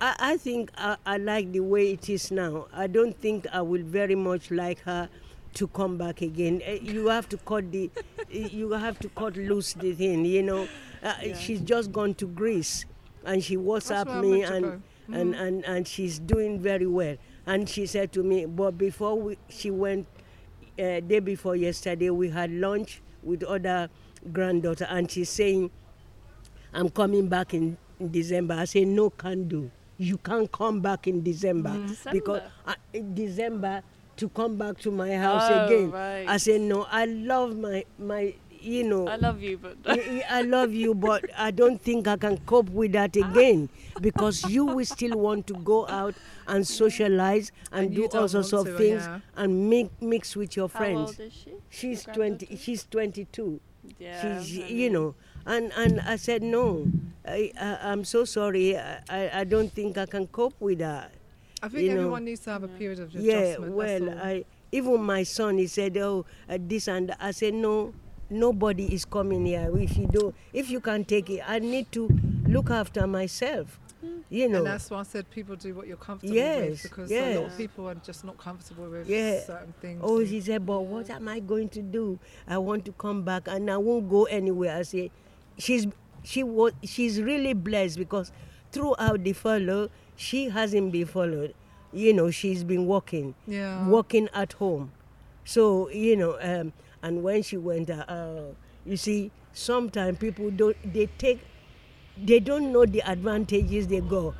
I, I think I, I like the way it is now. I don't think I will very much like her to come back again. Eh, You have to cut the, you have to cut loose the thing. You know, uh, she's just gone to Greece, and she WhatsApp me and, and and and she's doing very well. And she said to me, but before we, she went, uh, day before yesterday, we had lunch with other granddaughter, and she's saying, I'm coming back in, in December. I say, no, can do. You can't come back in December because December? uh, in December to come back to my house Oh, again. right. I said no, I love my my, you know. I love you, but I I love you, but I don't think I can cope with that again because you will still want to go out and socialize and, And do all sorts of to, things yeah. and mix mix with your how friends. old is she? She's twenty. She's twenty-two Yeah. she's you know and and i said no i, I i'm so sorry I, I don't think i can cope with that I think you know, everyone needs to have a period of adjustment. yeah well i even my son he said oh uh, this and that. i said no nobody is coming here if you don't if you can take it i need to look after myself you know and that's why I said people do what you're comfortable Yes, with because a lot of people are just not comfortable with Yeah. certain things. Oh, she said, but what am I going to do? I want to come back and I won't go anywhere. I say, she's she was she's really blessed because throughout the furlough, she hasn't been furloughed. You know, she's been working, Yeah. working at home. So you know, um, and when she went, uh, uh, you see, sometimes people don't they take, they don't know the advantages they go.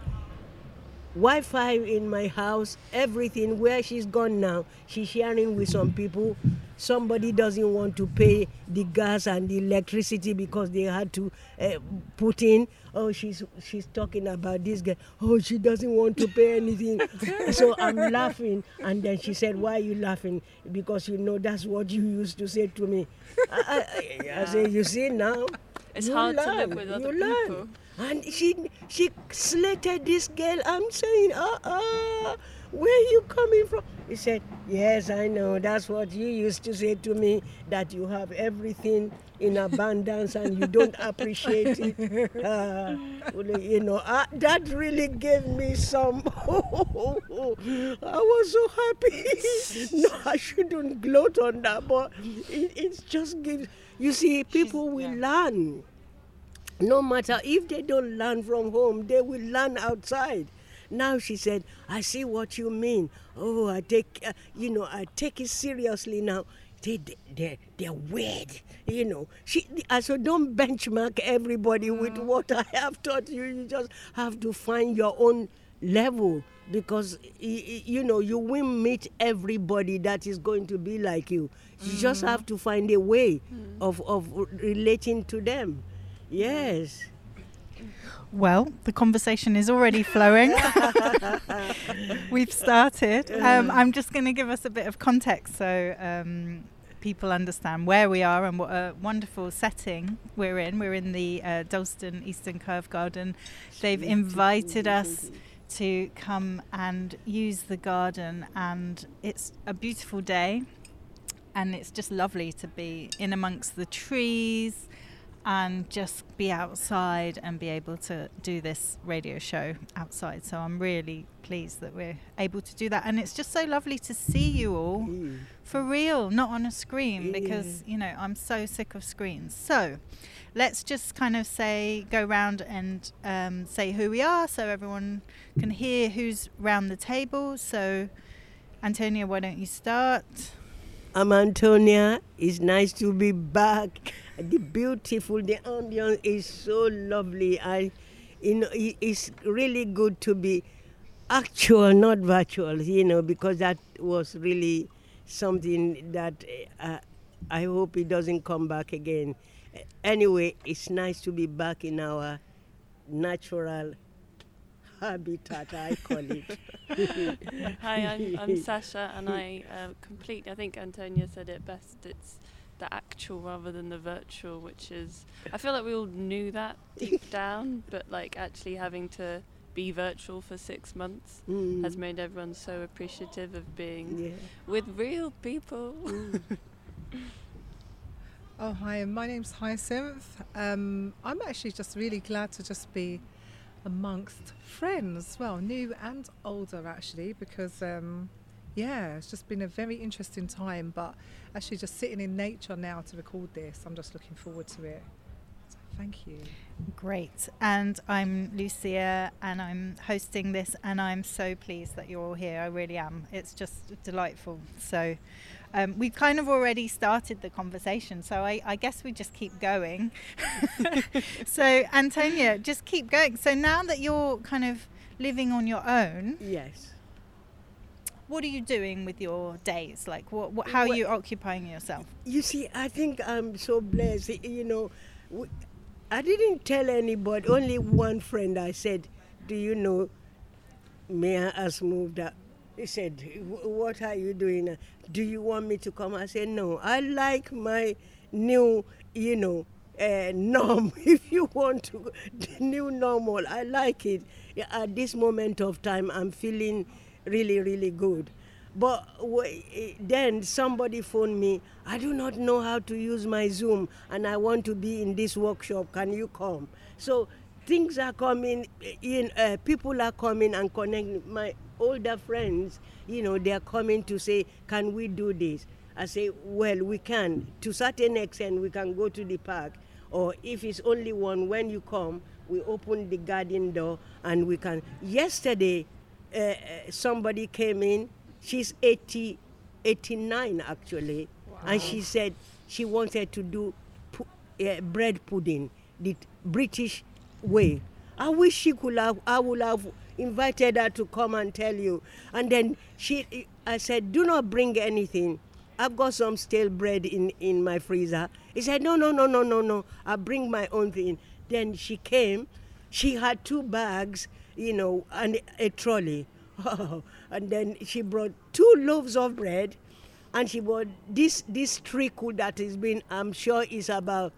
Wi-Fi in my house, everything. Where she's gone now, she's sharing with some people. Somebody doesn't want to pay the gas and the electricity because they had to uh, put in. Oh, she's she's talking about this guy. Oh, she doesn't want to pay anything. so I'm laughing, and then she said, "Why are you laughing? Because you know that's what you used to say to me." I, I, I say, "You see now." It's you hard to live with other learn. And she she slated this girl. I'm saying, uh uh, where you coming from? He said, Yes, I know. That's what you used to say to me, that you have everything in abundance and you don't appreciate it. Uh, you know, uh, that really gave me some. I was so happy. no, I shouldn't gloat on that, but it, it just gives. You see, people will learn no matter if they don't learn from home, they will learn outside. Now she said, I see what you mean. Oh, I take, uh, you know, I take it seriously now. They, they, they're, they're weird, you know. She, uh, I said, don't benchmark everybody with mm. what I have taught you. You just have to find your own level because, you know, you won't meet everybody that is going to be like you. You just mm. have to find a way mm. of, of relating to them. Yes. Well, the conversation is already flowing. We've started. Um, I'm just going to give us a bit of context so um, people understand where we are and what a wonderful setting we're in. We're in the uh, Dalston Eastern Curve Garden. They've invited us to come and use the garden, and it's a beautiful day. And it's just lovely to be in amongst the trees and just be outside and be able to do this radio show outside. So I'm really pleased that we're able to do that. And it's just so lovely to see you all for real, not on a screen, because, you know, I'm so sick of screens. So let's just kind of say, go round and um, say who we are so everyone can hear who's round the table. So, Antonia, why don't you start? I'm Antonia. It's nice to be back. The beautiful, the ambience is so lovely. I, you know, it's really good to be actual, not virtual. You know, because that was really something that uh, I hope it doesn't come back again. Anyway, it's nice to be back in our natural habitat. I call it. Hi, I'm, I'm Sasha, and I uh, completely. I think Antonia said it best. It's the actual rather than the virtual, which is. I feel like we all knew that deep down, but like actually having to be virtual for six months Mm. has made everyone so appreciative of being Yeah. with real people. Oh, hi, my name's Hyacinth. Um, I'm actually just really glad to just be amongst friends, well, new and older actually, because um, yeah, it's just been a very interesting time. But actually, just sitting in nature now to record this, I'm just looking forward to it. Thank you. Great. And I'm Lucia and I'm hosting this and I'm so pleased that you're all here. I really am. It's just delightful. So um, we've kind of already started the conversation, so I, I guess we just keep going. so, Antonia, just keep going. So now that you're kind of living on your own, Yes. what are you doing with your days? Like, what, what how are Well- you occupying yourself? You see, I think I'm so blessed. You know, w- I didn't tell anybody, only one friend. I said, Do you know, Mayor has moved up. He said, What are you doing? Do you want me to come? I said, No, I like my new, you know, uh, norm. If you want to, the new normal, I like it. At this moment of time, I'm feeling really, really good. But eh, then somebody phoned me. I do not know how to use my Zoom, and I want to be in this workshop. Can you come? So things are coming eh, in. Uh, people are coming and connecting. My older friends, you know, they are coming to say, "Can we do this?" I say, "Well, we can. To certain extent, we can go to the park, or if it's only one, when you come, we open the garden door and we can." Yesterday, uh, uh, somebody came in. She's 80, 89 actually, and she said she wanted to do pu- uh, bread pudding the British way. I wish she could have. I would have invited her to come and tell you. And then she, I said, do not bring anything. I've got some stale bread in, in my freezer. He said, no, no, no, no, no, no. I'll bring my own thing. Then she came. She had two bags, you know, and a trolley. and then she brought two loaves of bread, and she brought this this treacle that has been, I'm sure, is about.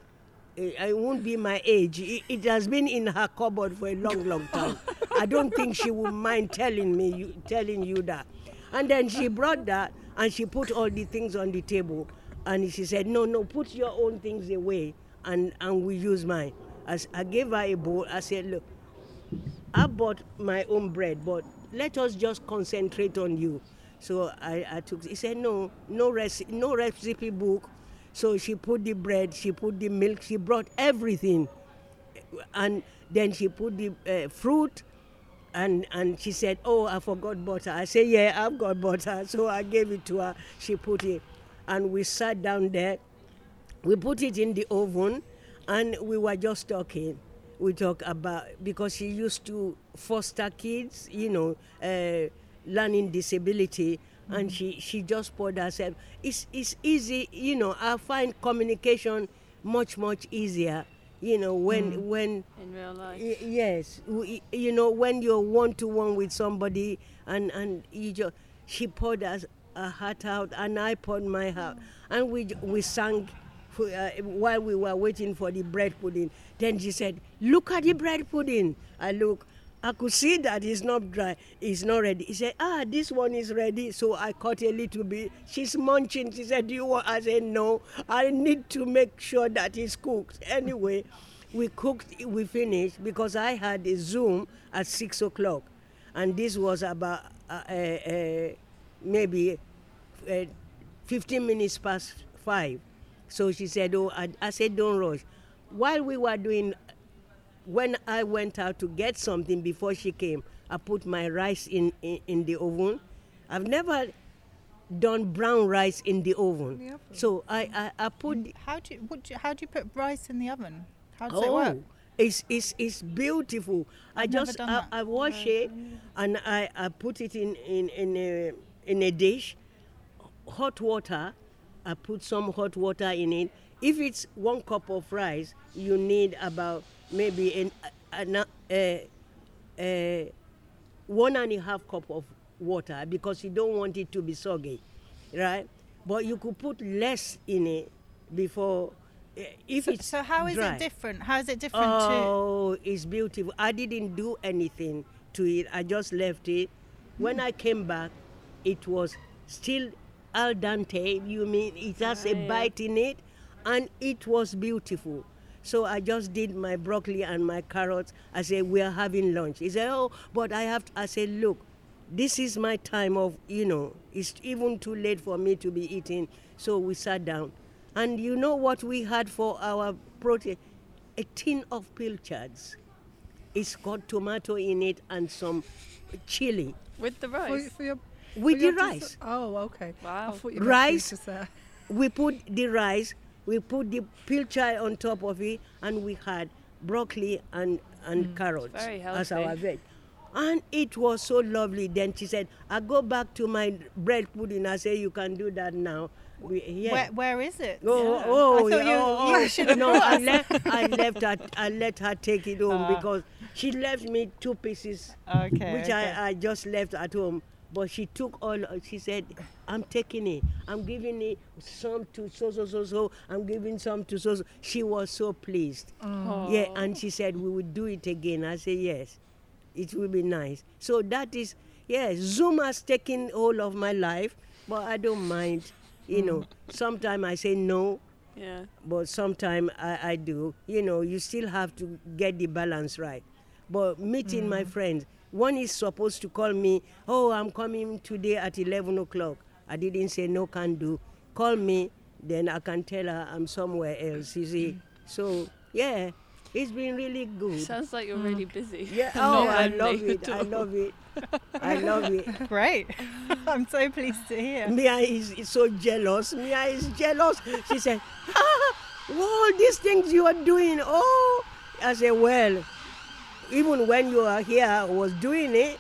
It won't be my age. It, has been in her cupboard for a long, long time. I don't think she would mind telling me, telling you that. And then she brought that, and she put all the things on the table, and she said, "No, no, put your own things away, and and we use mine." As I gave her a bowl, I said, "Look, I bought my own bread, but let us just concentrate on you. So I, I took. He said, no, no recipe, no recipe book. So she put the bread, she put the milk, she brought everything, and then she put the uh, fruit, and and she said, oh, I forgot butter. I said, yeah, I've got butter. So I gave it to her. She put it, and we sat down there. We put it in the oven, and we were just talking. We talk about because she used to foster kids, you know, uh, learning disability, and she she just poured herself. It's it's easy, you know. I find communication much much easier, you know, when when in real life. Y- yes, we, you know when you're one to one with somebody, and and you just she poured us a heart out, and I poured my heart, and we we sang for, uh, while we were waiting for the bread pudding. Then she said, "Look at the bread pudding." I look. I could see that it's not dry, it's not ready. He said, Ah, this one is ready. So I cut a little bit. She's munching. She said, Do you want? I said, No, I need to make sure that it's cooked. Anyway, we cooked, we finished because I had a Zoom at six o'clock. And this was about uh, uh, uh, maybe uh, 15 minutes past five. So she said, Oh, I, I said, Don't rush. While we were doing when I went out to get something before she came, I put my rice in, in, in the oven. I've never done brown rice in the oven. the oven. So I, I, I put. Mm, how do you, what do you, how do you put rice in the oven? How does oh, it work? It's, it's, it's beautiful. I I've never just I. I wash it and I, I put it in, in, in, a, in a dish, hot water. I put some hot water in it. If it's one cup of rice, you need about maybe an, uh, uh, one and a half cup of water because you don't want it to be soggy, right? But you could put less in it before. uh, If So, it's so how is dry. it different? How is it different to? Oh, it's beautiful. I didn't do anything to it. I just left it. When I came back, it was still al dente. You mean it has a Right. bite in it, and it was beautiful. So I just did my broccoli and my carrots. I said, we are having lunch. He said, oh, but I have, to, I said, look, this is my time of, you know, it's even too late for me to be eating. So we sat down. And you know what we had for our protein? A tin of pilchards. It's got tomato in it and some chili. With the rice. for your, With for your the rice. dessert- Oh, okay. Wow. I thought you Rice. Rice. We put the rice, we put the pilchard on top of it, and we had broccoli and, and carrots as our veg. And it was so lovely. Then she said, I go back to my bread pudding. I say, you can do that now. We, yeah. Where, where is it? Oh, Yeah. oh, I yeah, you, oh, you oh. should have no, I left, I left her, I let her take it home Ah. because she left me two pieces Okay. which okay. I, I just left at home. But she took all, she said, I'm taking it. I'm giving it some to so, so, so, so. I'm giving some to so, so. She was so pleased. Yeah, and she said, we will do it again. I said, yes, it will be nice. So that is, yes, Zoom has taken hold of my life, but I don't mind. You know, mm. sometimes I say no, Yeah. but sometimes I, I do. You know, you still have to get the balance right. But meeting my mm. friends, one is supposed to call me, oh, I'm coming today at 11 o'clock. I didn't say no, can do. Call me, then I can tell her I'm somewhere else, you see. So, yeah, it's been really good. Sounds like you're really busy. yeah, oh, not I love it. I love it. I love it. Great. I'm so pleased to hear. Mia is, is so jealous. Mia is jealous. She said, ah, all these things you are doing. Oh, I said, well, even when you are here, I was doing it,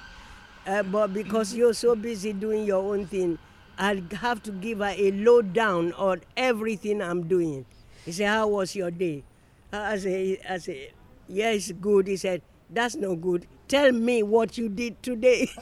uh, but because you're so busy doing your own thing, I have to give her a lowdown on everything I'm doing. He said, how was your day? I said, I said, yeah, it's good. He said, that's no good. Tell me what you did today.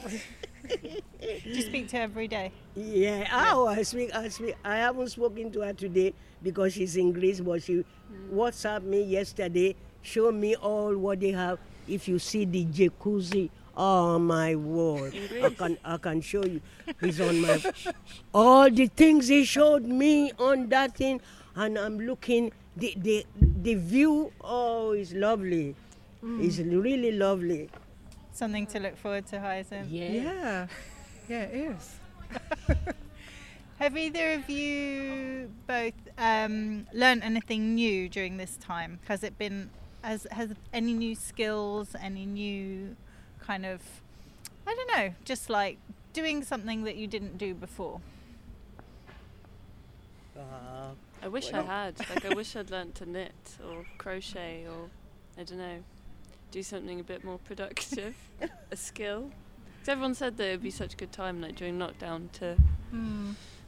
Do you speak to her every day? Yeah, oh, I speak, I speak. I haven't spoken to her today because she's in Greece, but she WhatsApp me yesterday, show me all what they have. If you see the jacuzzi, oh my word, I can, I can show you. He's on my, all the things he showed me on that thing, and I'm looking, the, the, the view, oh, it's lovely. It's really lovely. Something to look forward to, Hyacinth. Yeah. Yeah, it is. Have either of you both um, learned anything new during this time? Has it been has has any new skills, any new kind of I don't know, just like doing something that you didn't do before? Uh, I wish I had. Like, I wish I'd learnt to knit or crochet or, I don't know, do something a bit more productive, a skill. Because everyone said that it would be such a good time, like during lockdown, to,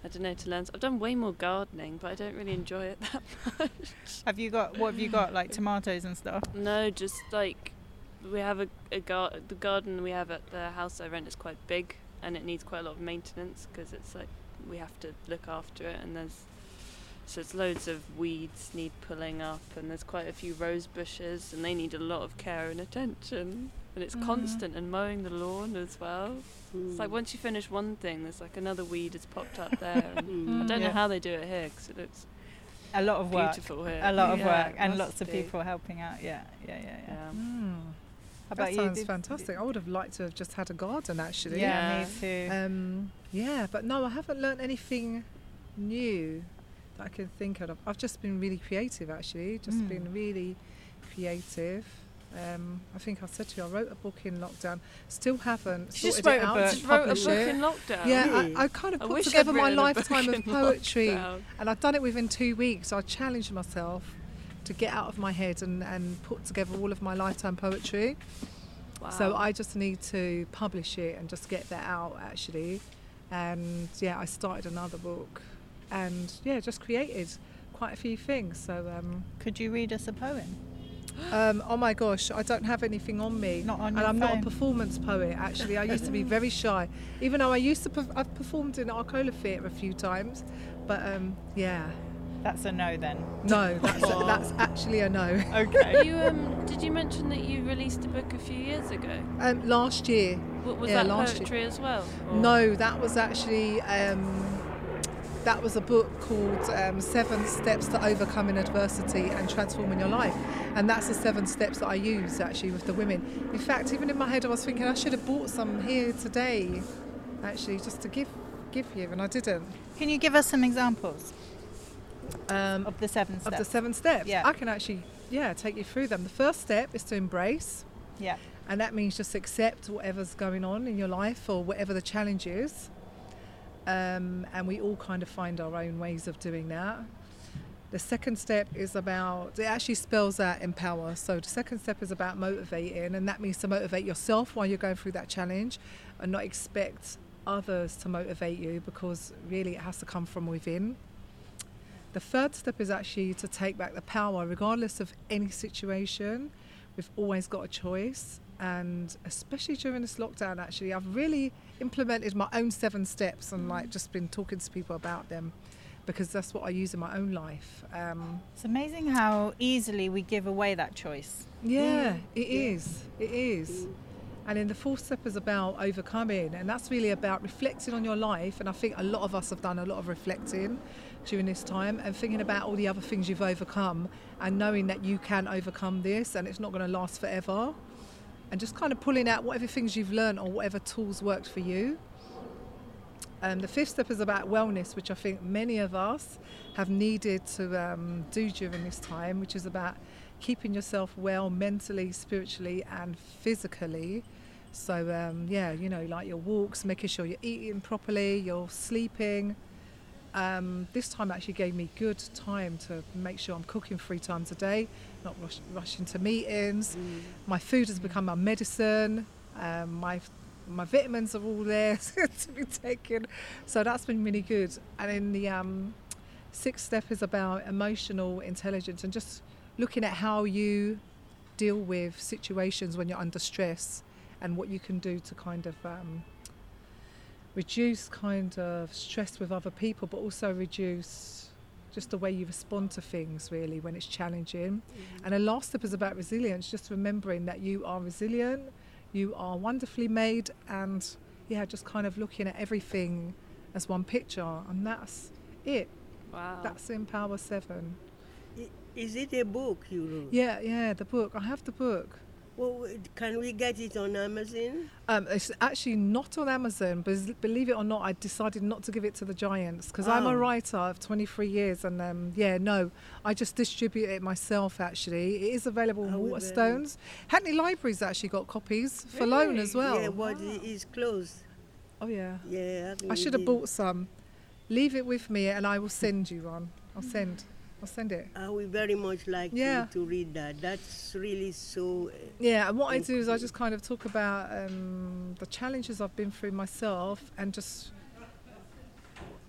I don't know, to learn. I've done way more gardening, but I don't really enjoy it that much. Have you got what have you got like tomatoes and stuff? No, just like we have a, a gar- the garden we have at the house I rent is quite big and it needs quite a lot of maintenance because it's like we have to look after it and there's so it's loads of weeds need pulling up and there's quite a few rose bushes and they need a lot of care and attention and it's Mhm. constant and mowing the lawn as well. It's like once you finish one thing, there's like another weed has popped up there. And I Mm. don't Yeah. know how they do it here because it looks A lot of work. beautiful here. A lot of Yeah, work and lots of be. people helping out. Yeah, yeah, yeah, yeah. Yeah. Mm. How That about you? sounds Did- fantastic. I would have liked to have just had a garden actually. Yeah, Yeah. me too. Um, yeah, but no, I haven't learnt anything new that I can think of. I've just been really creative actually. Just Mm. been really creative. Um, I think I said to you, I wrote a book in lockdown. Still haven't She just sorted it wrote a out book. to Just wrote a book it. in lockdown. Yeah, Really? I, I kind of I put together my written a book lifetime of poetry, lockdown. and I've done it within two weeks. I challenged myself to get out of my head and, and put together all of my lifetime poetry. Wow. So I just need to publish it and just get that out actually. And yeah, I started another book and yeah, just created quite a few things. So um, Could you read us a poem? Um, oh my gosh, I don't have anything on me. Not on and your I'm not a performance poet actually. I used to be very shy. Even though I used to perf- I've performed in Arcola Theatre a few times. But um, yeah. That's a no then. No, that's that's actually a no. Okay. you um did you mention that you released a book a few years ago? Um, last year W- was Yeah, that last year. poetry as well? or- No, that was actually um, that was a book called um, Seven Steps to Overcoming Adversity and Transforming Your Life. And that's the seven steps that I use actually with the women. In fact, even in my head, I was thinking I should have bought some here today, actually, just to give give you, and I didn't. Can you give us some examples Um, of the seven steps? of the seven steps. Yeah. I can actually, yeah, take you through them. The first step is to embrace, yeah. and that means just accept whatever's going on in your life or whatever the challenge is. Um, and we all kind of find our own ways of doing that. The second step is about, it actually spells out empower. So the second step is about motivating, and that means to motivate yourself while you're going through that challenge and not expect others to motivate you because really it has to come from within. The third step is actually to take back the power, regardless of any situation. We've always got a choice, and especially during this lockdown, actually, I've really implemented my own seven steps and like just been talking to people about them because that's what I use in my own life. Um, It's amazing how easily we give away that choice. yeah, Mm. it is. It is. Mm. And then the fourth step is about overcoming, and that's really about reflecting on your life. And I think a lot of us have done a lot of reflecting during this time and thinking about all the other things you've overcome and knowing that you can overcome this and it's not going to last forever. And just kind of pulling out whatever things you've learned or whatever tools worked for you. Um, the fifth step is about wellness, which I think many of us have needed to um, do during this time, which is about keeping yourself well mentally, spiritually, and physically. So, um, yeah, you know, like your walks, making sure you're eating properly, you're sleeping. Um, this time actually gave me good time to make sure I'm cooking three times a day, not rush, rushing to meetings. Mm. My food has become my medicine. Um, my my vitamins are all there to be taken, so that's been really good. And then the um, sixth step is about emotional intelligence and just looking at how you deal with situations when you're under stress and what you can do to kind of um, reduce kind of stress with other people, but also reduce just the way you respond to things really when it's challenging. Mm-hmm. And the last step is about resilience, just remembering that you are resilient, you are wonderfully made, and yeah, just kind of looking at everything as one picture, and that's it. Wow. That's in Power Seven. Is it a book you wrote? Yeah, yeah, the book. I have the book. Well, can we get it on Amazon? Um, it's actually not on Amazon, but believe it or not, I decided not to give it to the giants because I'm Oh. a writer of 23 years, and um, yeah, no, I just distribute it myself. Actually, it is available in Oh, Waterstones. Hackney Library's actually got copies for loan as well. Yeah, but it is closed. Oh yeah, Yeah, I should have bought some. Leave it with me, and I will send you one. I'll send. I'll send it. I would very much like Yeah. to, to read that. That's really so. uh, Yeah, and what I do is I just kind of talk about um, the challenges I've been through myself and just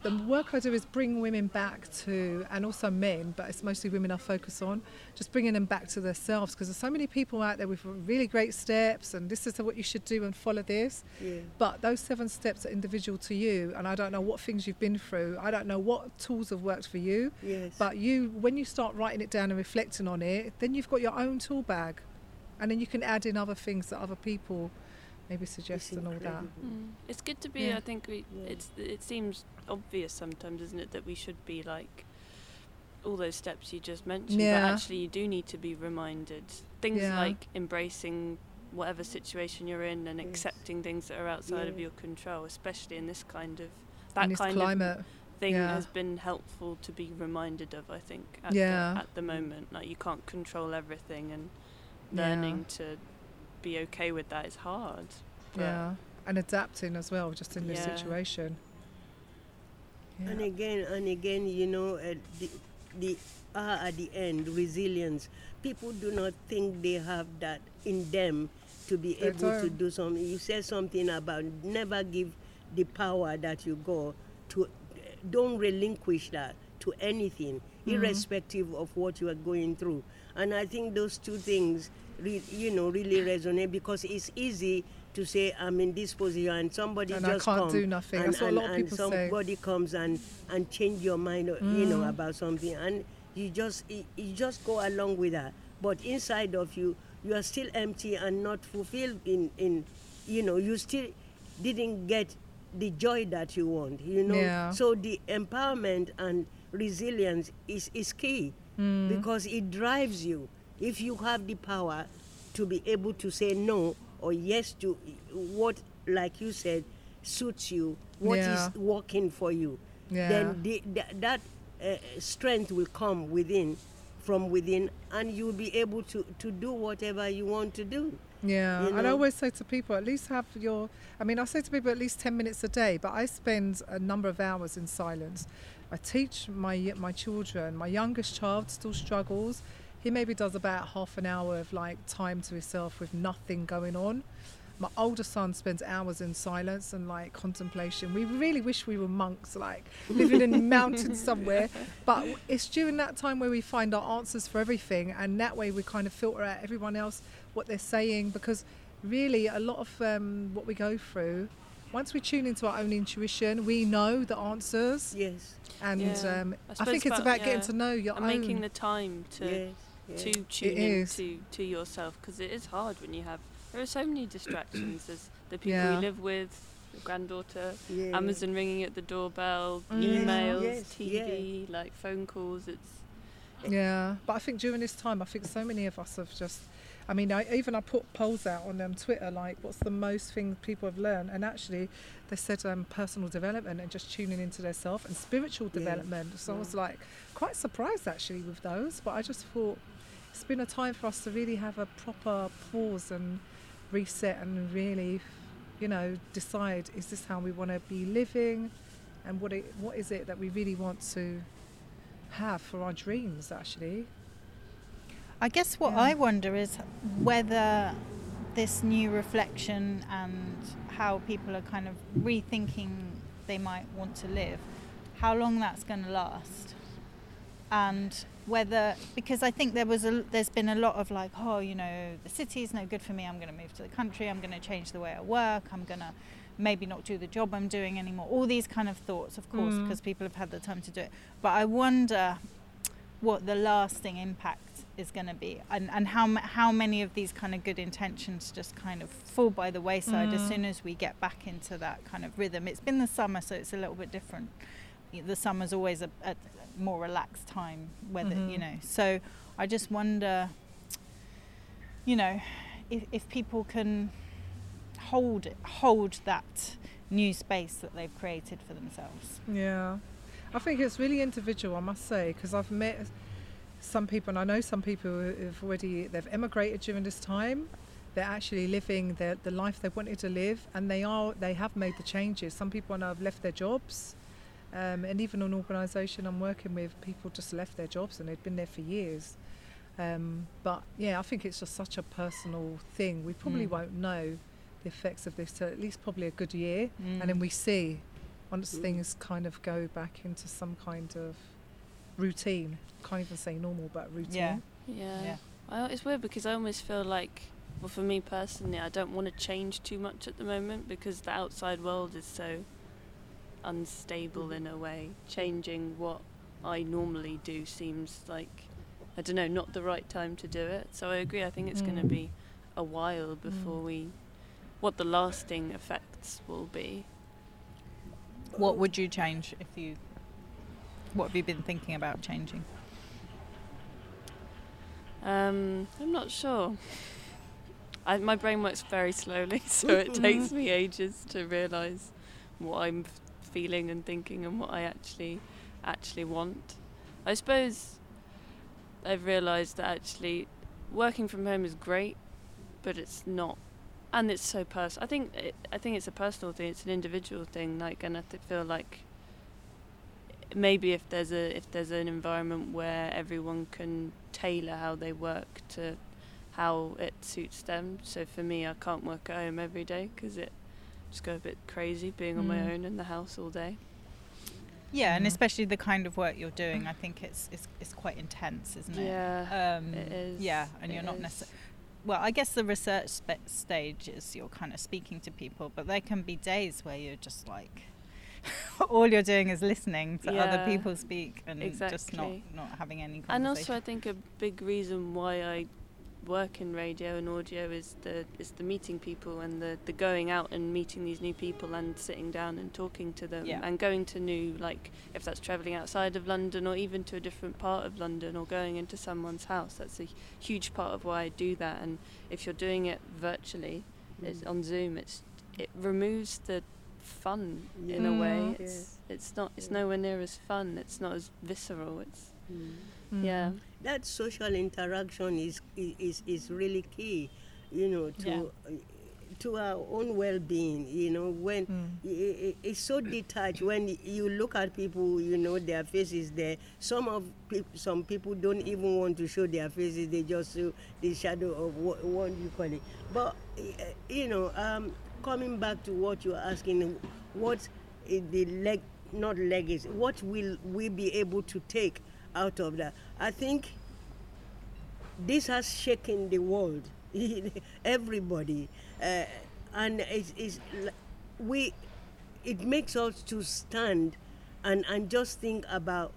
the work I do is bring women back to, and also men, but it's mostly women I focus on, just bringing them back to themselves because there's so many people out there with really great steps and this is what you should do and follow this. Yeah. But those seven steps are individual to you, and I don't know what things you've been through. I don't know what tools have worked for you. Yes. But you, when you start writing it down and reflecting on it, then you've got your own tool bag, and then you can add in other things that other people maybe suggest and all that. Mm. It's good to be. Yeah. I think we. Yeah. It's. It seems obvious sometimes, isn't it, that we should be like all those steps you just mentioned. Yeah. But actually, you do need to be reminded. Things Yeah. like embracing whatever situation you're in and Yes. accepting things that are outside of your control, especially in this kind of In that this kind climate, of thing yeah. has been helpful to be reminded of. I think at, Yeah. the, at the moment, like you can't control everything, and Yeah. learning to be okay with that is hard. but- yeah, and adapting as well, just in this Yeah. situation. Yeah. And again and again, you know, uh, the, the R at the end, resilience. People do not think they have that in them to be They able to don't. do something. You said something about never give the power that you got to, don't relinquish that to anything, Mm-hmm. irrespective of what you are going through. And I think those two things, re, you know, really resonate because it's easy to say I'm in this position and somebody And I just can't do nothing. And, That's what a lot of and- people and say. somebody comes and and change your mind, uh, you know, Mm. about something, and you just you you just go along with that. But inside of you, you are still empty and not fulfilled. In in, you know, you still didn't get the joy that you want. You know, Yeah. so the empowerment and resilience is is key Mm. because it drives you. If you have the power to be able to say no or yes to what, like you said, suits you, what is Yeah. working for you, Yeah. then the, th- that uh, strength will come within, from within, and you'll be able to, to do whatever you want to do. Yeah, you and I always say to people, at least have your. I mean, I say to people at least ten minutes a day, but I spend a number of hours in silence. I teach my my children. My youngest child still struggles. He maybe does about half an hour of like time to himself with nothing going on. My older son spends hours in silence and like contemplation. We really wish we were monks, like living in the mountains somewhere. But it's during that time where we find our answers for everything, and that way we kind of filter out everyone else what they're saying because really a lot of um, what we go through. Once we tune into our own intuition, we know the answers, Yes. and Yeah. um, I I, suppose think it's about- about getting to know your and own. making the time to yes. Yes. to tune is. into to yourself because it is hard when you have there are so many distractions there's the people Yeah. you live with the granddaughter Yeah. amazon ringing at the doorbell Mm. emails Yes, tv like phone calls it's Yeah, but I think during this time, I think so many of us have just. I mean, I, even I put polls out on um, Twitter, like, what's the most thing people have learned? And actually, they said um, personal development and just tuning into their self and spiritual Yeah. development. So I was like quite surprised actually with those. But I just thought it's been a time for us to really have a proper pause and reset and really, you know, decide is this how we want to be living, and what it, what is it that we really want to have for our dreams actually. I guess what Yeah. I wonder is whether this new reflection and how people are kind of rethinking they might want to live, how long that's going to last, and whether because I think there was a there's been a lot of like oh you know the city is no good for me. I'm going to move to the country. I'm going to change the way I work. I'm going to maybe not do the job I'm doing anymore. All these kind of thoughts of course Mm. because people have had the time to do it. But I wonder what the lasting impact is going to be and, and how, how many of these kind of good intentions just kind of fall by the wayside as Mm. soon as we get back into that kind of rhythm. It's been the summer so it's a little bit different the summer's always a, a more relaxed time whether you Mhm. know so i just wonder you know if, if people can hold hold that new space that they've created for themselves Yeah, I think it's really individual. I must say because I've met some people, and I know some people who have already they've emigrated during this time. They're actually living their, the life they wanted to live, and they are they have made the changes. Some people I know have left their jobs, um, and even an organisation I'm working with, people just left their jobs and they'd been there for years. Um, but yeah, I think it's just such a personal thing. We probably Mm. won't know the effects of this till at least probably a good year, Mm. and then we see once Mm. things kind of go back into some kind of routine. Can't even say normal, but routine. Yeah. yeah, Yeah. I, it's weird because i almost feel like well for me personally i don't want to change too much at the moment because the outside world is so unstable in a way. Changing what i normally do seems like i don't know not the right time to do it. So i agree i think it's going to Mm. be a while before we what the lasting effects will be. What would you change if you what have you been thinking about changing? Um, I'm not sure. I, my brain works very slowly, so it takes me ages to realise what I'm feeling and thinking and what I actually actually want. I suppose I've realised that actually working from home is great, but it's not, and it's so personal. I think it, I think it's a personal thing. It's an individual thing. Like, and I feel like maybe if there's a if there's an environment where everyone can tailor how they work to how it suits them. So for me, I can't work at home every day because it just go a bit crazy being on my Mm. own in the house all day. yeah and Mhm. especially the kind of work you're doing i think it's it's, it's quite intense isn't it Yeah, um, it is. yeah and you're not is. necessarily well i guess the research spe- stage is you're kind of speaking to people but there can be days where you're just like all you're doing is listening to other people speak and just not not having any And also, I think a big reason why I work in radio and audio is the is the meeting people and the, the going out and meeting these new people and sitting down and talking to them Yeah. and going to new like if that's travelling outside of London or even to a different part of London or going into someone's house. That's a huge part of why I do that. And if you're doing it virtually, it's on Zoom, it's it removes the fun in a way. Mm. It's it's not it's Yeah. nowhere near as fun. It's not as visceral. It's Mm. Mm. yeah. that social interaction is is is really key you know to Yeah. to our own well-being you know when Mm. i- i- it's so detached when you look at people you know their faces there some of peop some people don't even want to show their faces they just show the shadow of what, what you call it but uh, you know um, coming back to what you're asking what i- the leg not legacy what will we be able to take out of that i think this has shaken the world, everybody, uh, and it's, it's we. It makes us to stand and and just think about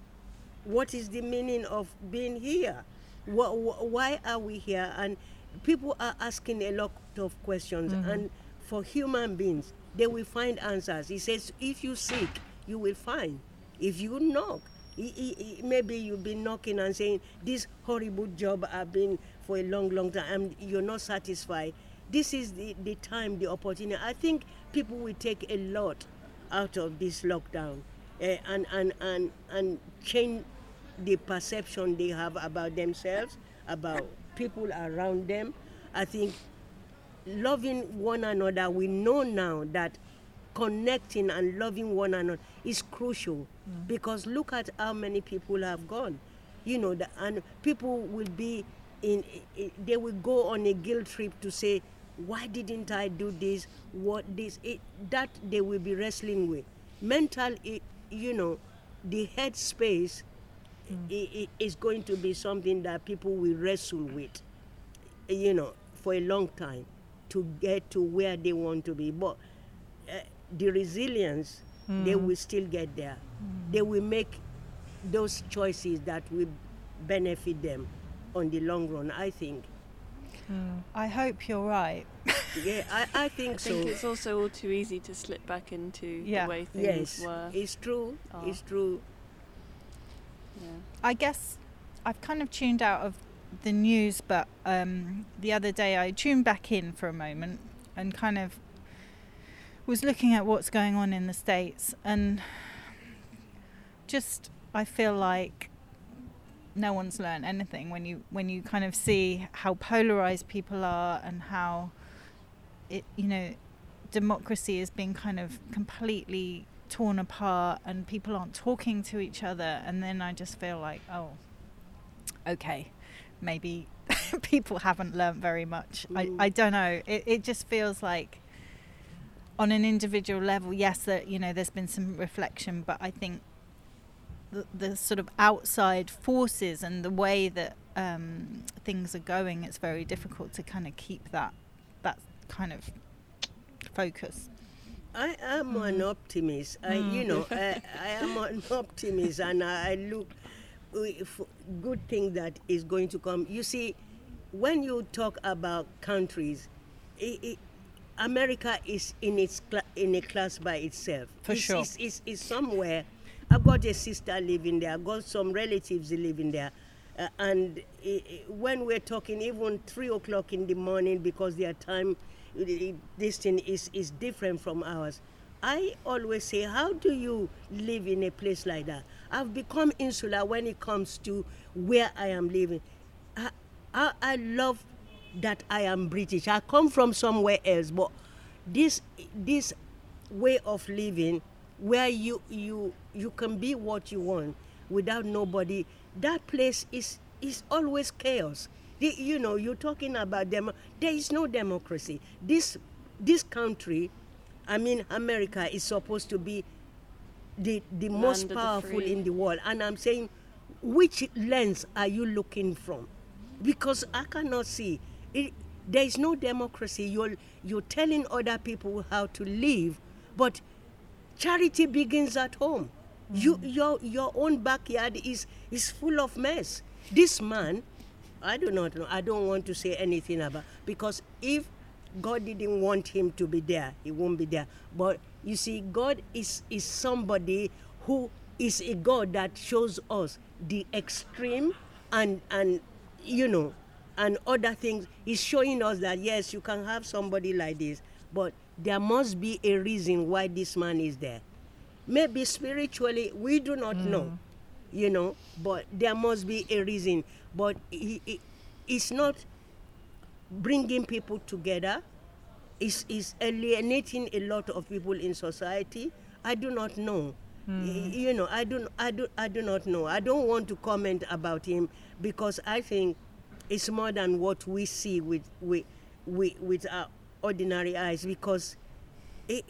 what is the meaning of being here. Wh- wh- why are we here? And people are asking a lot of questions, and for human beings, they will find answers. He says, if you seek, you will find. If you knock, maybe you've been knocking and saying, this horrible job I've been for a long, long time, and you're not satisfied. This is the, the time, the opportunity. I think people will take a lot out of this lockdown eh, and, and, and, and change the perception they have about themselves, about people around them. I think loving one another, we know now that connecting and loving one another is crucial mm. because look at how many people have gone. You know, the, and people will be in, they will go on a guilt trip to say, why didn't I do this? What this? It, that they will be wrestling with. Mental, i- you know, the head space mm. i- is going to be something that people will wrestle with you know, for a long time to get to where they want to be. But the resilience, they will still get there. They will make those choices that will benefit them on the long run, I think. I hope you're right. Yeah, I, I think I so. think it's also all too easy to slip back into Yeah. the way things yes, were. it's true. are. It's true. Yeah. I guess I've kind of tuned out of the news, but um, the other day I tuned back in for a moment and kind of was looking at what's going on in the States and just I feel like no one's learned anything when you when you kind of see how polarized people are and how it you know democracy is being kind of completely torn apart and people aren't talking to each other. And then I just feel like oh okay maybe people haven't learnt very much. I, Mm. I don't know. It, it just feels like on an individual level yes that you know there's been some reflection but I think the, the sort of outside forces and the way that um, things are going it's very difficult to kind of keep that that kind of focus I am mm. an optimist. I, you mm. know, I, I am an optimist, and I look uh, for good thing that is going to come. You see, when you talk about countries, i i America is in its cla- in a class by itself. For it's, sure. it's, it's, it's somewhere. I've got a sister living there. I've got some relatives living there. Uh, and i when we're talking, even three o'clock in the morning, because their time, eh, this thing is, is different from ours. I always say, how do you live in a place like that? I've become insular when it comes to where I am living. I, I, I love that I am British. I come from somewhere else, but this this way of living, where you you you can be what you want without nobody, that place is is always chaos. The- you know, you're talking about them. There is no democracy. This this country, I mean, America is supposed to be the the most of the powerful in the world, and I'm saying, which lens are you looking from? Because I cannot see. It, there is no democracy. You're you're telling other people how to live, but charity begins at home. You mm. your your own backyard is is full of mess. This man I do not know. I don't want to say anything about because if God didn't want him to be there, he won't be there. But you see, God is is somebody who is a God that shows us the extreme and and you know and other things. is showing us that yes, you can have somebody like this, but there must be a reason why this man is there. Maybe spiritually, we do not mm. know, you know, but there must be a reason. But he, he, it's not bringing people together. It's, it's alienating a lot of people in society. I do not know. Mm. Y- You know, I do, I do, I do not know. I don't want to comment about him because I think it's more than what we see with with with, with our ordinary eyes because it,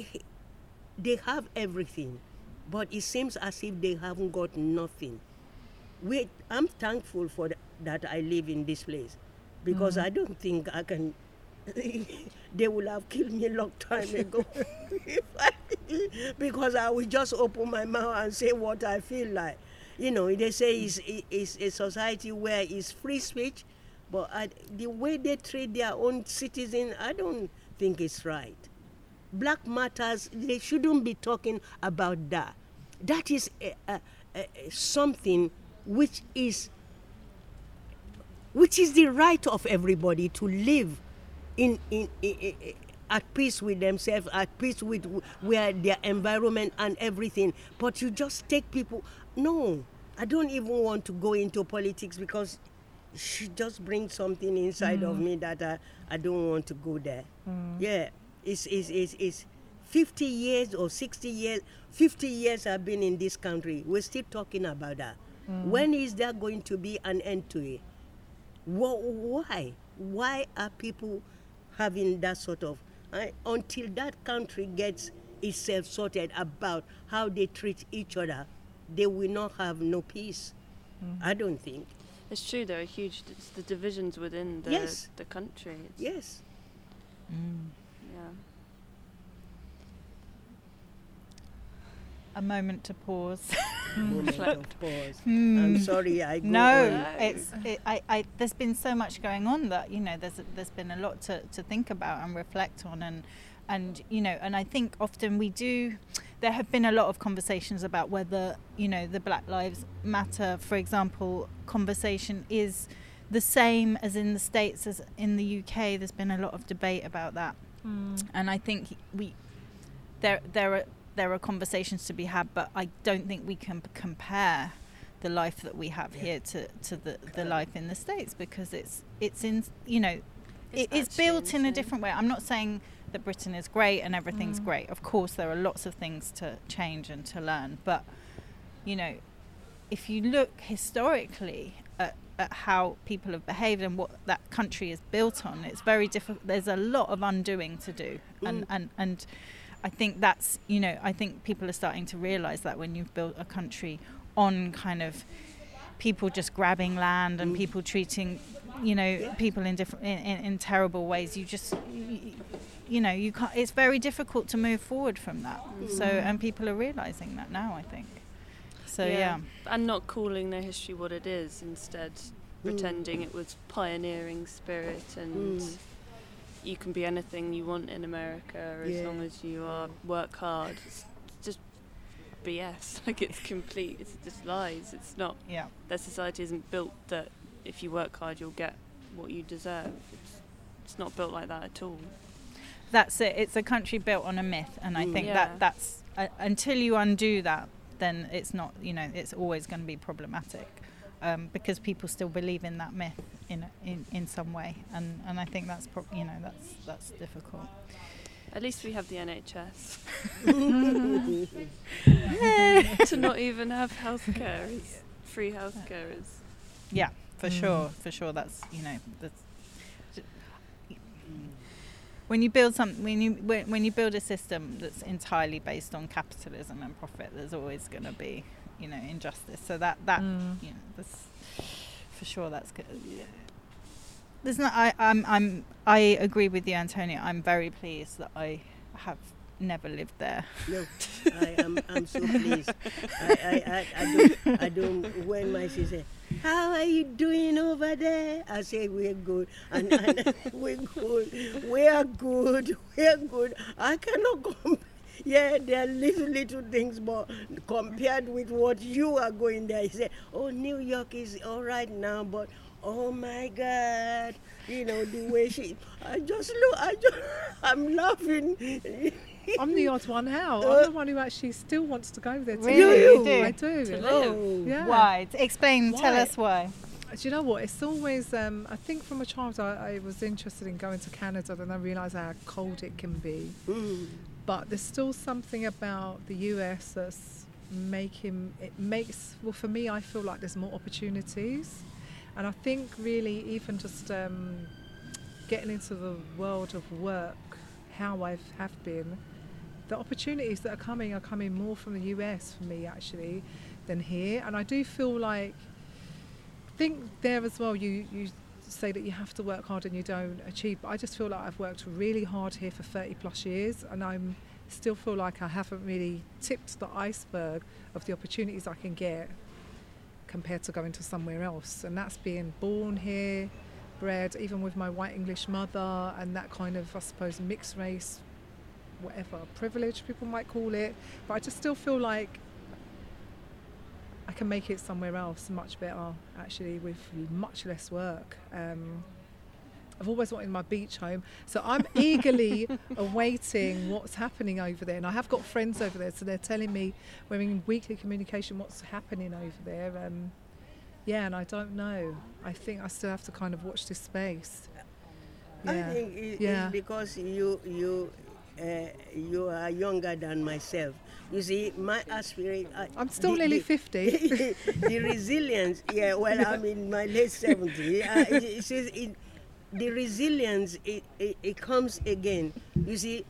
they have everything, but it seems as if they haven't got nothing. We, I'm thankful for th- that I live in this place because mm. I don't think I can. they would have killed me a long time ago if because I would just open my mouth and say what I feel like. You know, they say it's, it's a society where it's free speech, but I, the way they treat their own citizens, I don't think it's right. Black matters, they shouldn't be talking about that. That is a, a, a, something which is which is the right of everybody to live in, in, in, in- at peace with themselves, at peace with where their environment and everything. But you just take people. No, I don't even want to go into politics because she just brings something inside of mm. me that I, I don't want to go there. Mm. Yeah, it's, it's, it's, it's 50 years or 60 years, 50 years I've been in this country. We're still talking about that. Mm. When is there going to be an end to it? Why? Why are people having that sort of? I- until that country gets itself sorted about how they treat each other, they will not have no peace. I don't think. It's true. There are huge. It's the divisions within the Yes. the country. It's, Yes. Yeah. A moment to pause. Moment of pause. Hmm. I'm sorry. I go No, on. It's it, I, I. There's been so much going on that you know there's there's been a lot to, to think about and reflect on and and you know and I think often we do. There have been a lot of conversations about whether you know the Black Lives Matter, for example, conversation is the same as in the states as in the UK. There's been a lot of debate about that, hmm. and I think we there there are there are conversations to be had, but I don't think we can compare the life that we have here to, to the, the life in the states because it's it's in you know It's it, it's built in a different way. I'm not saying that Britain is great and everything's great. Of course, there are lots of things to change and to learn, but you know, if you look historically at, at how people have behaved and what that country is built on, it's very difficult. There's a lot of undoing to do, and Mm. and and I think that's you know I think people are starting to realise that when you've built a country on kind of people just grabbing land and Mm. people treating you know people in different in, in, in terrible ways you just you, you know you can't it's very difficult to move forward from that so and people are realizing that now i think so yeah, And not calling their history what it is, instead Mm. pretending it was pioneering spirit and Mm. you can be anything you want in America as Yeah. long as you are work hard. It's just BS. Like it's complete. It's just lies. It's not. yeah Their society isn't built that if you work hard you'll get what you deserve. It's, it's not built like that at all. That's it it's a country built on a myth and i Mm. think Yeah. that that's uh, until you undo that then it's not you know it's always going to be problematic um, because people still believe in that myth in in, in some way and and i think that's pro- you know that's that's difficult At least we have the NHS. to not even have healthcare is free healthcare is Yeah, for sure, for sure. That's you know that's when you build something when you when, when you build a system that's entirely based on capitalism and profit. There's always going to be you know injustice. So that that mm. you know that's for sure. That's good. Yeah. There's not. I I'm I'm I agree with you, Antonia. I'm very pleased that I have never lived there. No, I am. I'm so pleased. I, I, I, I don't. I don't. When my sister, how are you doing over there? I say we're good, and, and we're good. We are good. We are good. I cannot come. Yeah, there are little little things, but compared with what you are going there, he said, "Oh, New York is all right now, but oh my God, you know the way she." I just look. I just. I'm laughing. I'm the odd one out. Uh, I'm the one who actually still wants to go there. To Really? live. You do? I do. To live. Oh. Yeah. Why? Explain. Tell us why. Do you know what? It's always, um, I think from a child I, I was interested in going to Canada, then I realised how cold it can be. Mm. But there's still something about the US that's making, it makes, well, for me, I feel like there's more opportunities. And I think really, even just um, getting into the world of work, how I have been, the opportunities that are coming are coming more from the US for me actually than here. And I do feel like, think there as well, you, you say that you have to work hard and you don't achieve, but I just feel like I've worked really hard here for 30 plus years and I'm still feel like I haven't really tipped the iceberg of the opportunities I can get compared to going to somewhere else. And that's being born here, bred, even with my white English mother and that kind of, I suppose, mixed race, whatever, privilege people might call it. But I just still feel like I can make it somewhere else much better, actually, with much less work. Um, I've always wanted my beach home, so I'm eagerly awaiting what's happening over there. And I have got friends over there, so they're telling me we're in weekly communication what's happening over there. Um, yeah, and I don't know. I think I still have to kind of watch this space. I Yeah. think it, Yeah. because you you uh, you are younger than myself. You see, my aspiration. Uh, I'm still the- nearly the- 50. the resilience. Yeah, well, I'm in my late 70s. Uh, it, it it, the resilience. It, it, it comes again. You see,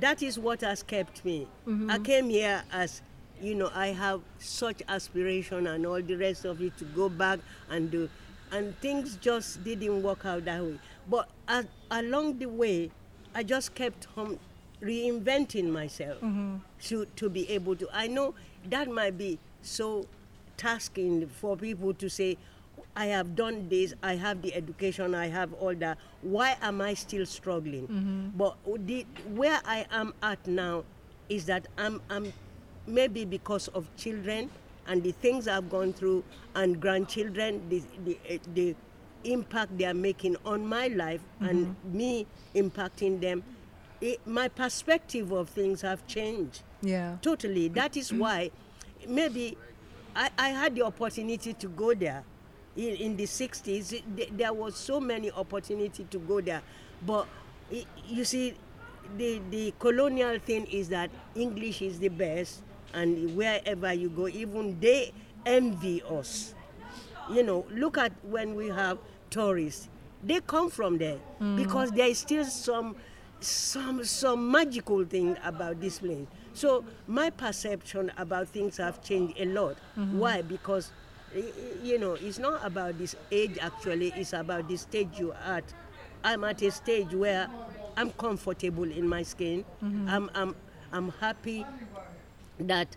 that is what has kept me. I came here as, you know, I have such aspiration and all the rest of it to go back and do, and things just didn't work out that way. But as, along the way, I just kept on reinventing myself to to be able to. I know that might be so tasking for people to say, I have done this, I have the education, I have all that. Why am I still struggling? But the, where I am at now is that I'm, I'm maybe because of children and the things I've gone through and grandchildren, the, the, eh, the impact they are making on my life mm-hmm. and me impacting them, it, my perspective of things have changed yeah. totally. That is why maybe I, I had the opportunity to go there in, in the 60s. It- There was so many opportunity to go there. But y- you see, the, the colonial thing is that English is the best and wherever you go, even they envy us. You know, look at when we have tourists. They come from there mm. because there is still some some some magical thing about this place. So my perception about things have changed a lot. Mm-hmm. Why? Because you know, it's not about this age actually, it's about the stage you're at. I'm at a stage where I'm comfortable in my skin. Mm-hmm. I'm, I'm, I'm happy that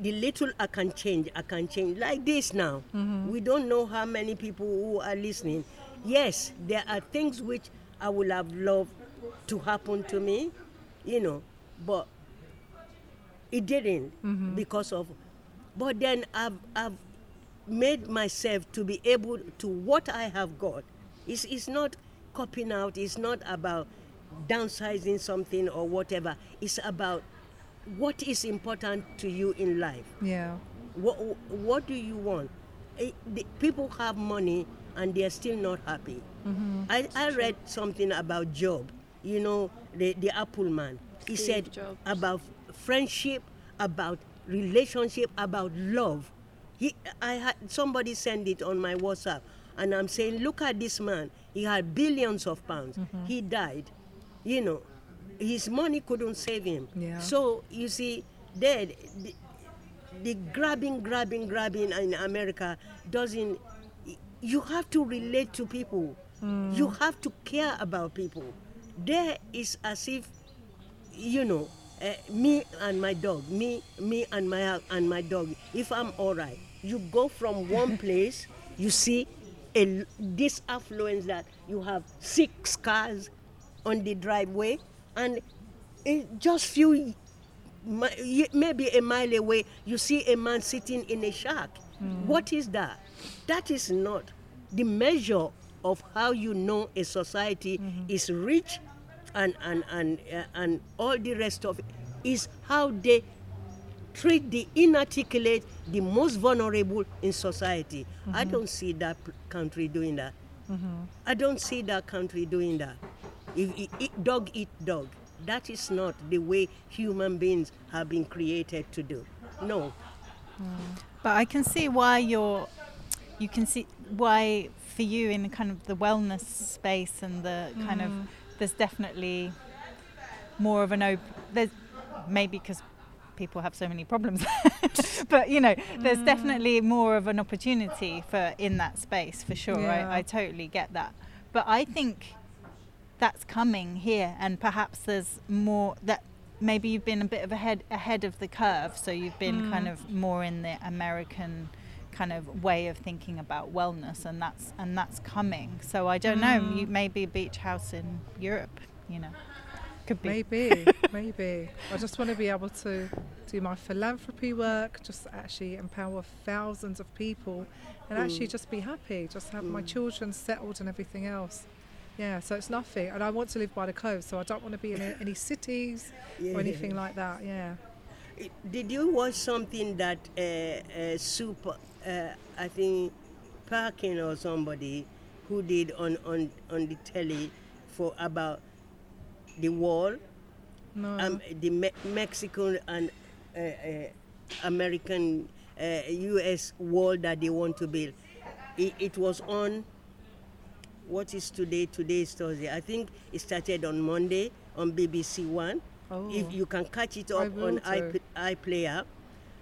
the little I can change, I can change. Like this now. Mm-hmm. We don't know how many people who are listening. Yes, there are things which I would have loved to happen to me, you know, but it didn't mm-hmm. because of. But then I've, I've made myself to be able to what I have got. It's, it's not copying out, it's not about downsizing something or whatever. It's about what is important to you in life. Yeah. What, what do you want? Eh, the, people have money and they're still not happy. I, I read something about Job, you know, the, the Apple man. He Steve said Jobs. about friendship, about relationship, about love. He, I had somebody send it on my WhatsApp, and I'm saying, look at this man. He had billions of pounds. He died. You know, his money couldn't save him. Yeah. So you see, there, the, the grabbing, grabbing, grabbing in America doesn't. You have to relate to people. You have to care about people. There is as if you know, uh, me and my dog, me, me and my and my dog. If I'm all right, you go from one place, you see a, this affluence that you have six cars on the driveway, and it just few, maybe a mile away, you see a man sitting in a shack. Hmm. What is that? That is not the measure of how you know a society mm-hmm. is rich and and and uh, and all the rest of it is how they treat the inarticulate, the most vulnerable in society. I mm-hmm. don't see that country doing that. Mm-hmm. I don't see that country doing that. If i- eat dog eat dog, that is not the way human beings have been created to do. No. Hmm. But I can see why you're, you can see why for you in kind of the wellness space and the kind of, hmm. there's definitely more of an open, there's maybe because people have so many problems, but you know, there's hmm. definitely more of an opportunity for in that space for sure. Yeah. I, I totally get that. But I think that's coming here and perhaps there's more that maybe you've been a bit of ahead ahead of the curve so you've been hmm. kind of more in the american kind of way of thinking about wellness and that's and that's coming. So i don't know hmm. you maybe a beach house in europe you know. Could be. Maybe, maybe. I just want to be able to do my philanthropy work, just actually empower thousands of people, and actually just be happy, just have my mm. children settled and everything else. Yeah, so it's nothing, and I want to live by the coast, so I don't want to be in any cities or anything like that. Yeah. Did you watch something that uh, uh, Super, uh, I think, Parkin or somebody who did on, on, on the telly for about the wall, No. um, the Me- Mexican and uh, uh, American uh, U.S. wall that they want to build? It, it was on. What is today? Today is Thursday. I think it started on Monday on BBC One. Oh. If you can catch it up on iP- iPlayer,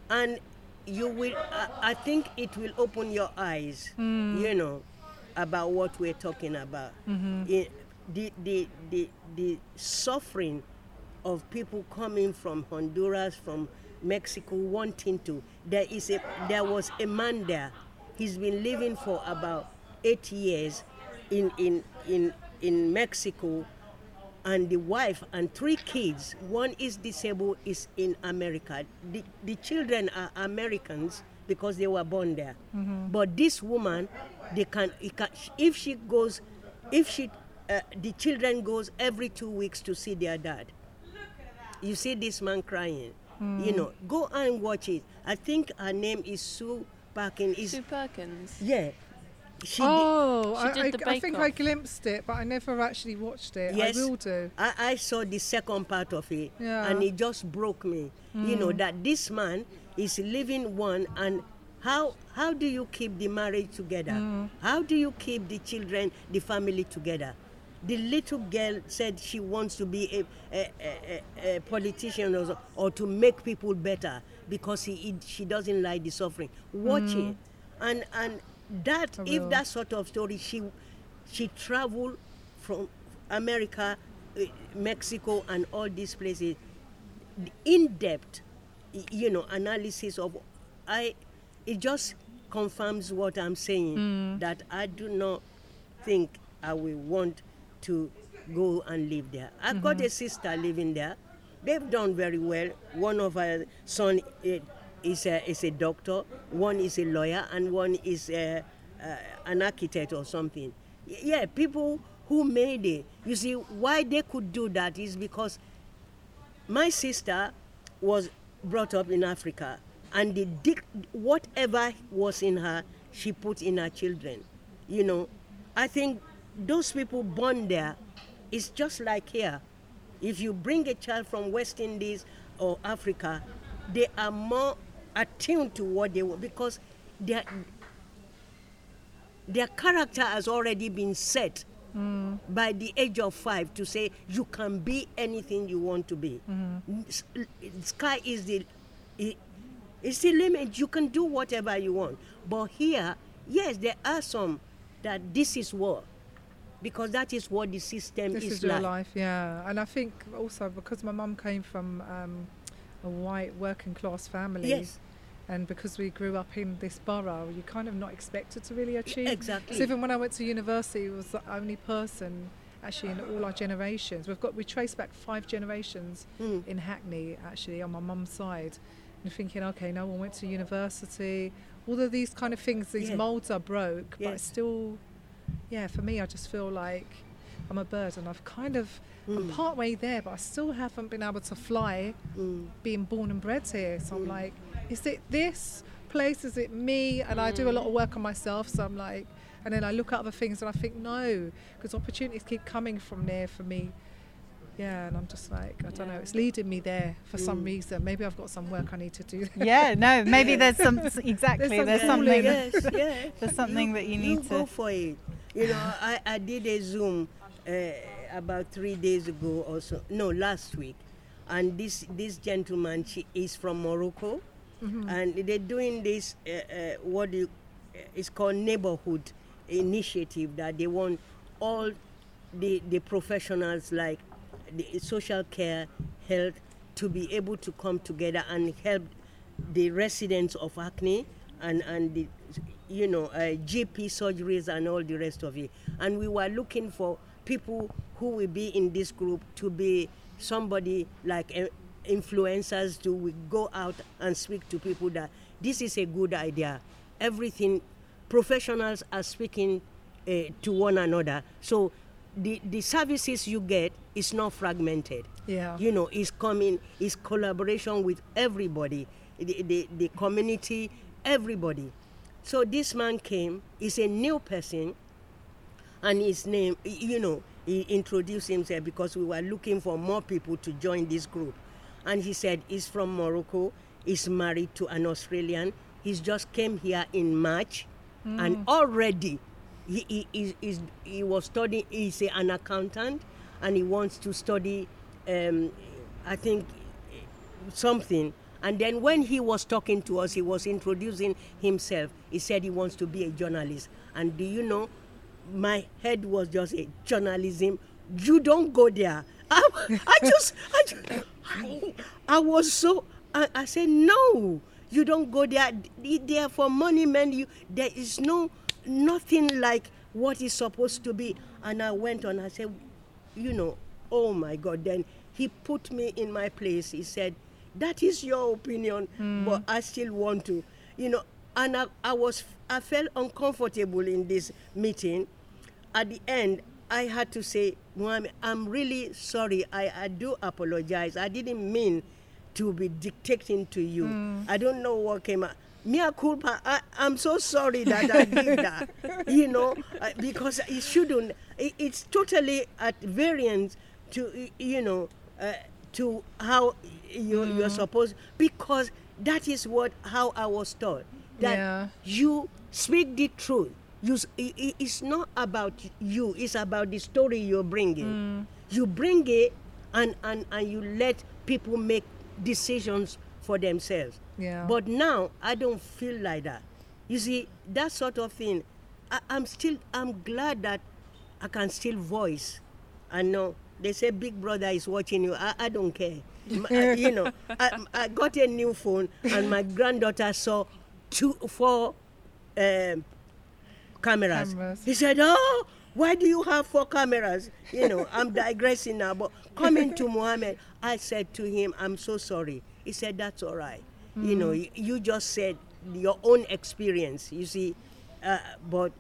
and you will. I, I think it will open your eyes. Hmm. You know about what we're talking about. Mm-hmm. The, the the the suffering of people coming from Honduras, from Mexico, wanting to. There is a there was a man there. He's been living for about eight years in in in in Mexico and the wife and three kids. One is disabled, is in America. The, the children are Americans because they were born there. But this woman, they can, can, if she goes, if she, uh, the children goes every two weeks to see their dad. You see this man crying. You know, go and watch it. I think her name is Sue Parkin. Is Sue Perkins. yeah. She did- oh, She I, did I, I think Off. I glimpsed it, but I never actually watched it. Yes. I will do. I, I saw the second part of it Yeah. and it just broke me. You know, hmm. that this man is living one and how how do you keep the marriage together? Hmm. How do you keep the children, the family together? The little girl said she wants to be a, a, a, a- politician or, or to make people better because he, he- she doesn't like the suffering. Watch hmm. it. And and that if that sort of story she she traveled from America, eh, Mexico, and all these places. In-depth, you know, analysis of, I, it just confirms what I'm saying that I do not think I will want to go and live there. I've got a sister living there. They've done very well. One of her son eh, is a, is a doctor, one is a lawyer, and one is a, uh, an architect or something. Yeah, people who made it. You see, why they could do that is because my sister was brought up in Africa, and the dic- whatever was in her, she put in her children. You know, I think those people born there is just like here. If you bring a child from West Indies or Africa, they are more attuned to what they want because their their character has already been set by the age of five to say you can be anything you want to be. S- Sky is the it's the limit. You can do whatever you want. But here, yes, there are some that this is what because that is what the system This is, is your like. life, yeah. And I think also because my mum came from um, a white working class family, Yes, and because we grew up in this borough, you're kind of not expected to really achieve. exactly. So even when I went to university, it was the only person actually in all our generations. We've got we trace back five generations Mm. in Hackney actually on my mum's side. And thinking, okay, no one went to university. All of these kind of things, these Yeah. molds are broke, but Yes. it's still, yeah, for me, I just feel like I'm a bird and I've kind of, I'm Mm. part way there, but I still haven't been able to fly Mm. being born and bred here. So I'm Mm. like, is it this place? Is it me? And I do a lot of work on myself. So I'm like, and then I look at other things and I think, no, because opportunities keep coming from there for me. Yeah, and I'm just like, I don't know, it's leading me there for some Mm. reason. Maybe I've got some work I need to do. Yeah, no, maybe there's some exactly. some There's something. yes, yeah. There's something that you need go to. for it. You know, I, I did a Zoom about three days ago or so. No, last week, and this this gentleman she is from Morocco, Mm-hmm. and they're doing this uh, uh, what you, uh, it's called neighborhood initiative that they want all the the professionals like the social care, health to be able to come together and help the residents of Hackney and and the you know uh, GP surgeries and all the rest of it. And we were looking for people who will be in this group to be somebody like uh, influencers to we go out and speak to people that this is a good idea. Everything professionals are speaking uh, to one another. So the, the services you get is not fragmented Yeah. you know, it's coming, it's collaboration with everybody, the, the, the community, everybody. So this man came, he's a new person, and his name, you know, he introduced himself because we were looking for more people to join this group. And he said he's from Morocco, he's married to an Australian, he's just came here in March, and already he, he, he, he was studying, he's an accountant, and he wants to study, um, I think, something. And then when he was talking to us, he was introducing himself. He said he wants to be a journalist. And do you know, my head was just a journalism. You don't go there. I, I just, I, just I, I was so, I, I said, no, you don't go there. They- are for money, man. You, there is no, nothing like what is supposed to be. And I went on, I said, you know, oh my God. Then he put me in my place. He said, that is your opinion, hmm. but I still want to, you know. And I, I was, I felt uncomfortable in this meeting. At the end, I had to say, I'm really sorry. I, I do apologize. I didn't mean to be dictating to you. I don't know what came out. Mea culpa, I, I'm so sorry that I did that, you know, uh, because it shouldn't. It, it's totally at variance to, you know, uh, to how you, you're supposed, because that is what, how I was taught. That Yeah. you speak the truth. You, s- i- i- it's not about you, it's about the story you're bringing. You bring it and, and, and you let people make decisions for themselves. Yeah. But now I don't feel like that. You see, that sort of thing, I, I'm still, I'm glad that I can still voice. I know they say Big Brother is watching you. I, I don't care. I- you know, I, I got a new phone and my granddaughter saw two, four um, cameras. Cameras. He said, "Oh, why do you have four cameras?" You know, I'm digressing now, but coming to Mohammed, I said to him, "I'm so sorry." He said, "That's all right." You know, you, you just said your own experience. You see, uh, but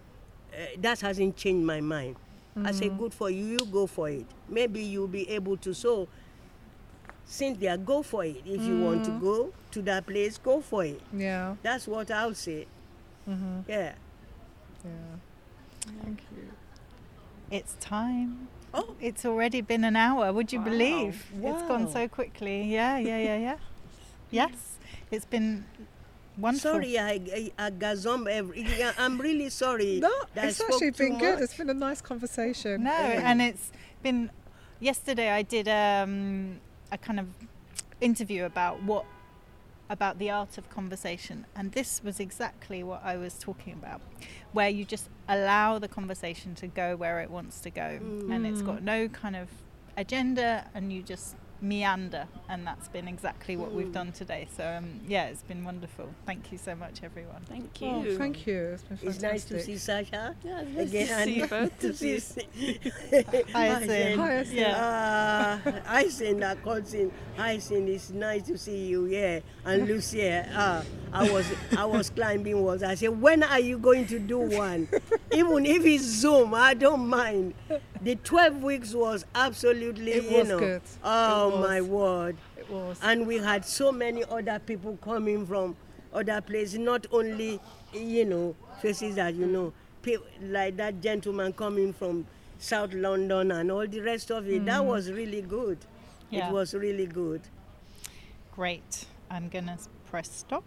uh, that hasn't changed my mind. I said, "Good for you. You go for it. Maybe you'll be able to." So. Cynthia, go for it. If you want to go to that place, go for it. Yeah. That's what I'll say. Mm-hmm. Yeah. Yeah. Thank you. It's time. Oh, It's already been an hour. Would you Wow. believe? It's gone so quickly. Yeah, yeah, yeah, yeah. yes, it's been wonderful. sorry, I, I, I gazump every. yeah, I'm really sorry. No, that I it's spoke actually too been good. much. It's been a nice conversation. No, Yeah. and it's been. Yesterday, I did um, a kind of interview about what about the art of conversation. And this was exactly what I was talking about, where you just allow the conversation to go where it wants to go. And it's mm. got no kind of agenda, and you just meander. And that's been exactly what we've done today. So, um, yeah, it's been wonderful. Thank you so much, everyone. Thank you. Oh, thank you. It's been It's nice to see Sasha. Yeah, it's nice Again, to and see both to of see you. Hyacinth. Hyacinth. Yeah. Uh, Hyacinth, I called him. Hyacinth, it's nice to see you, yeah. And Lucia, uh, I was I was climbing walls. I said, when are you going to do one? Even if it's Zoom, I don't mind. The 12 weeks was absolutely, It you was know. good. Oh my word. It was. And we had so many other people coming from other places, not only, you know, faces that you know, pe- like that gentleman coming from South London and all the rest of it. That mm. was really good. Yeah. It was really good. Great. I'm going to press stop.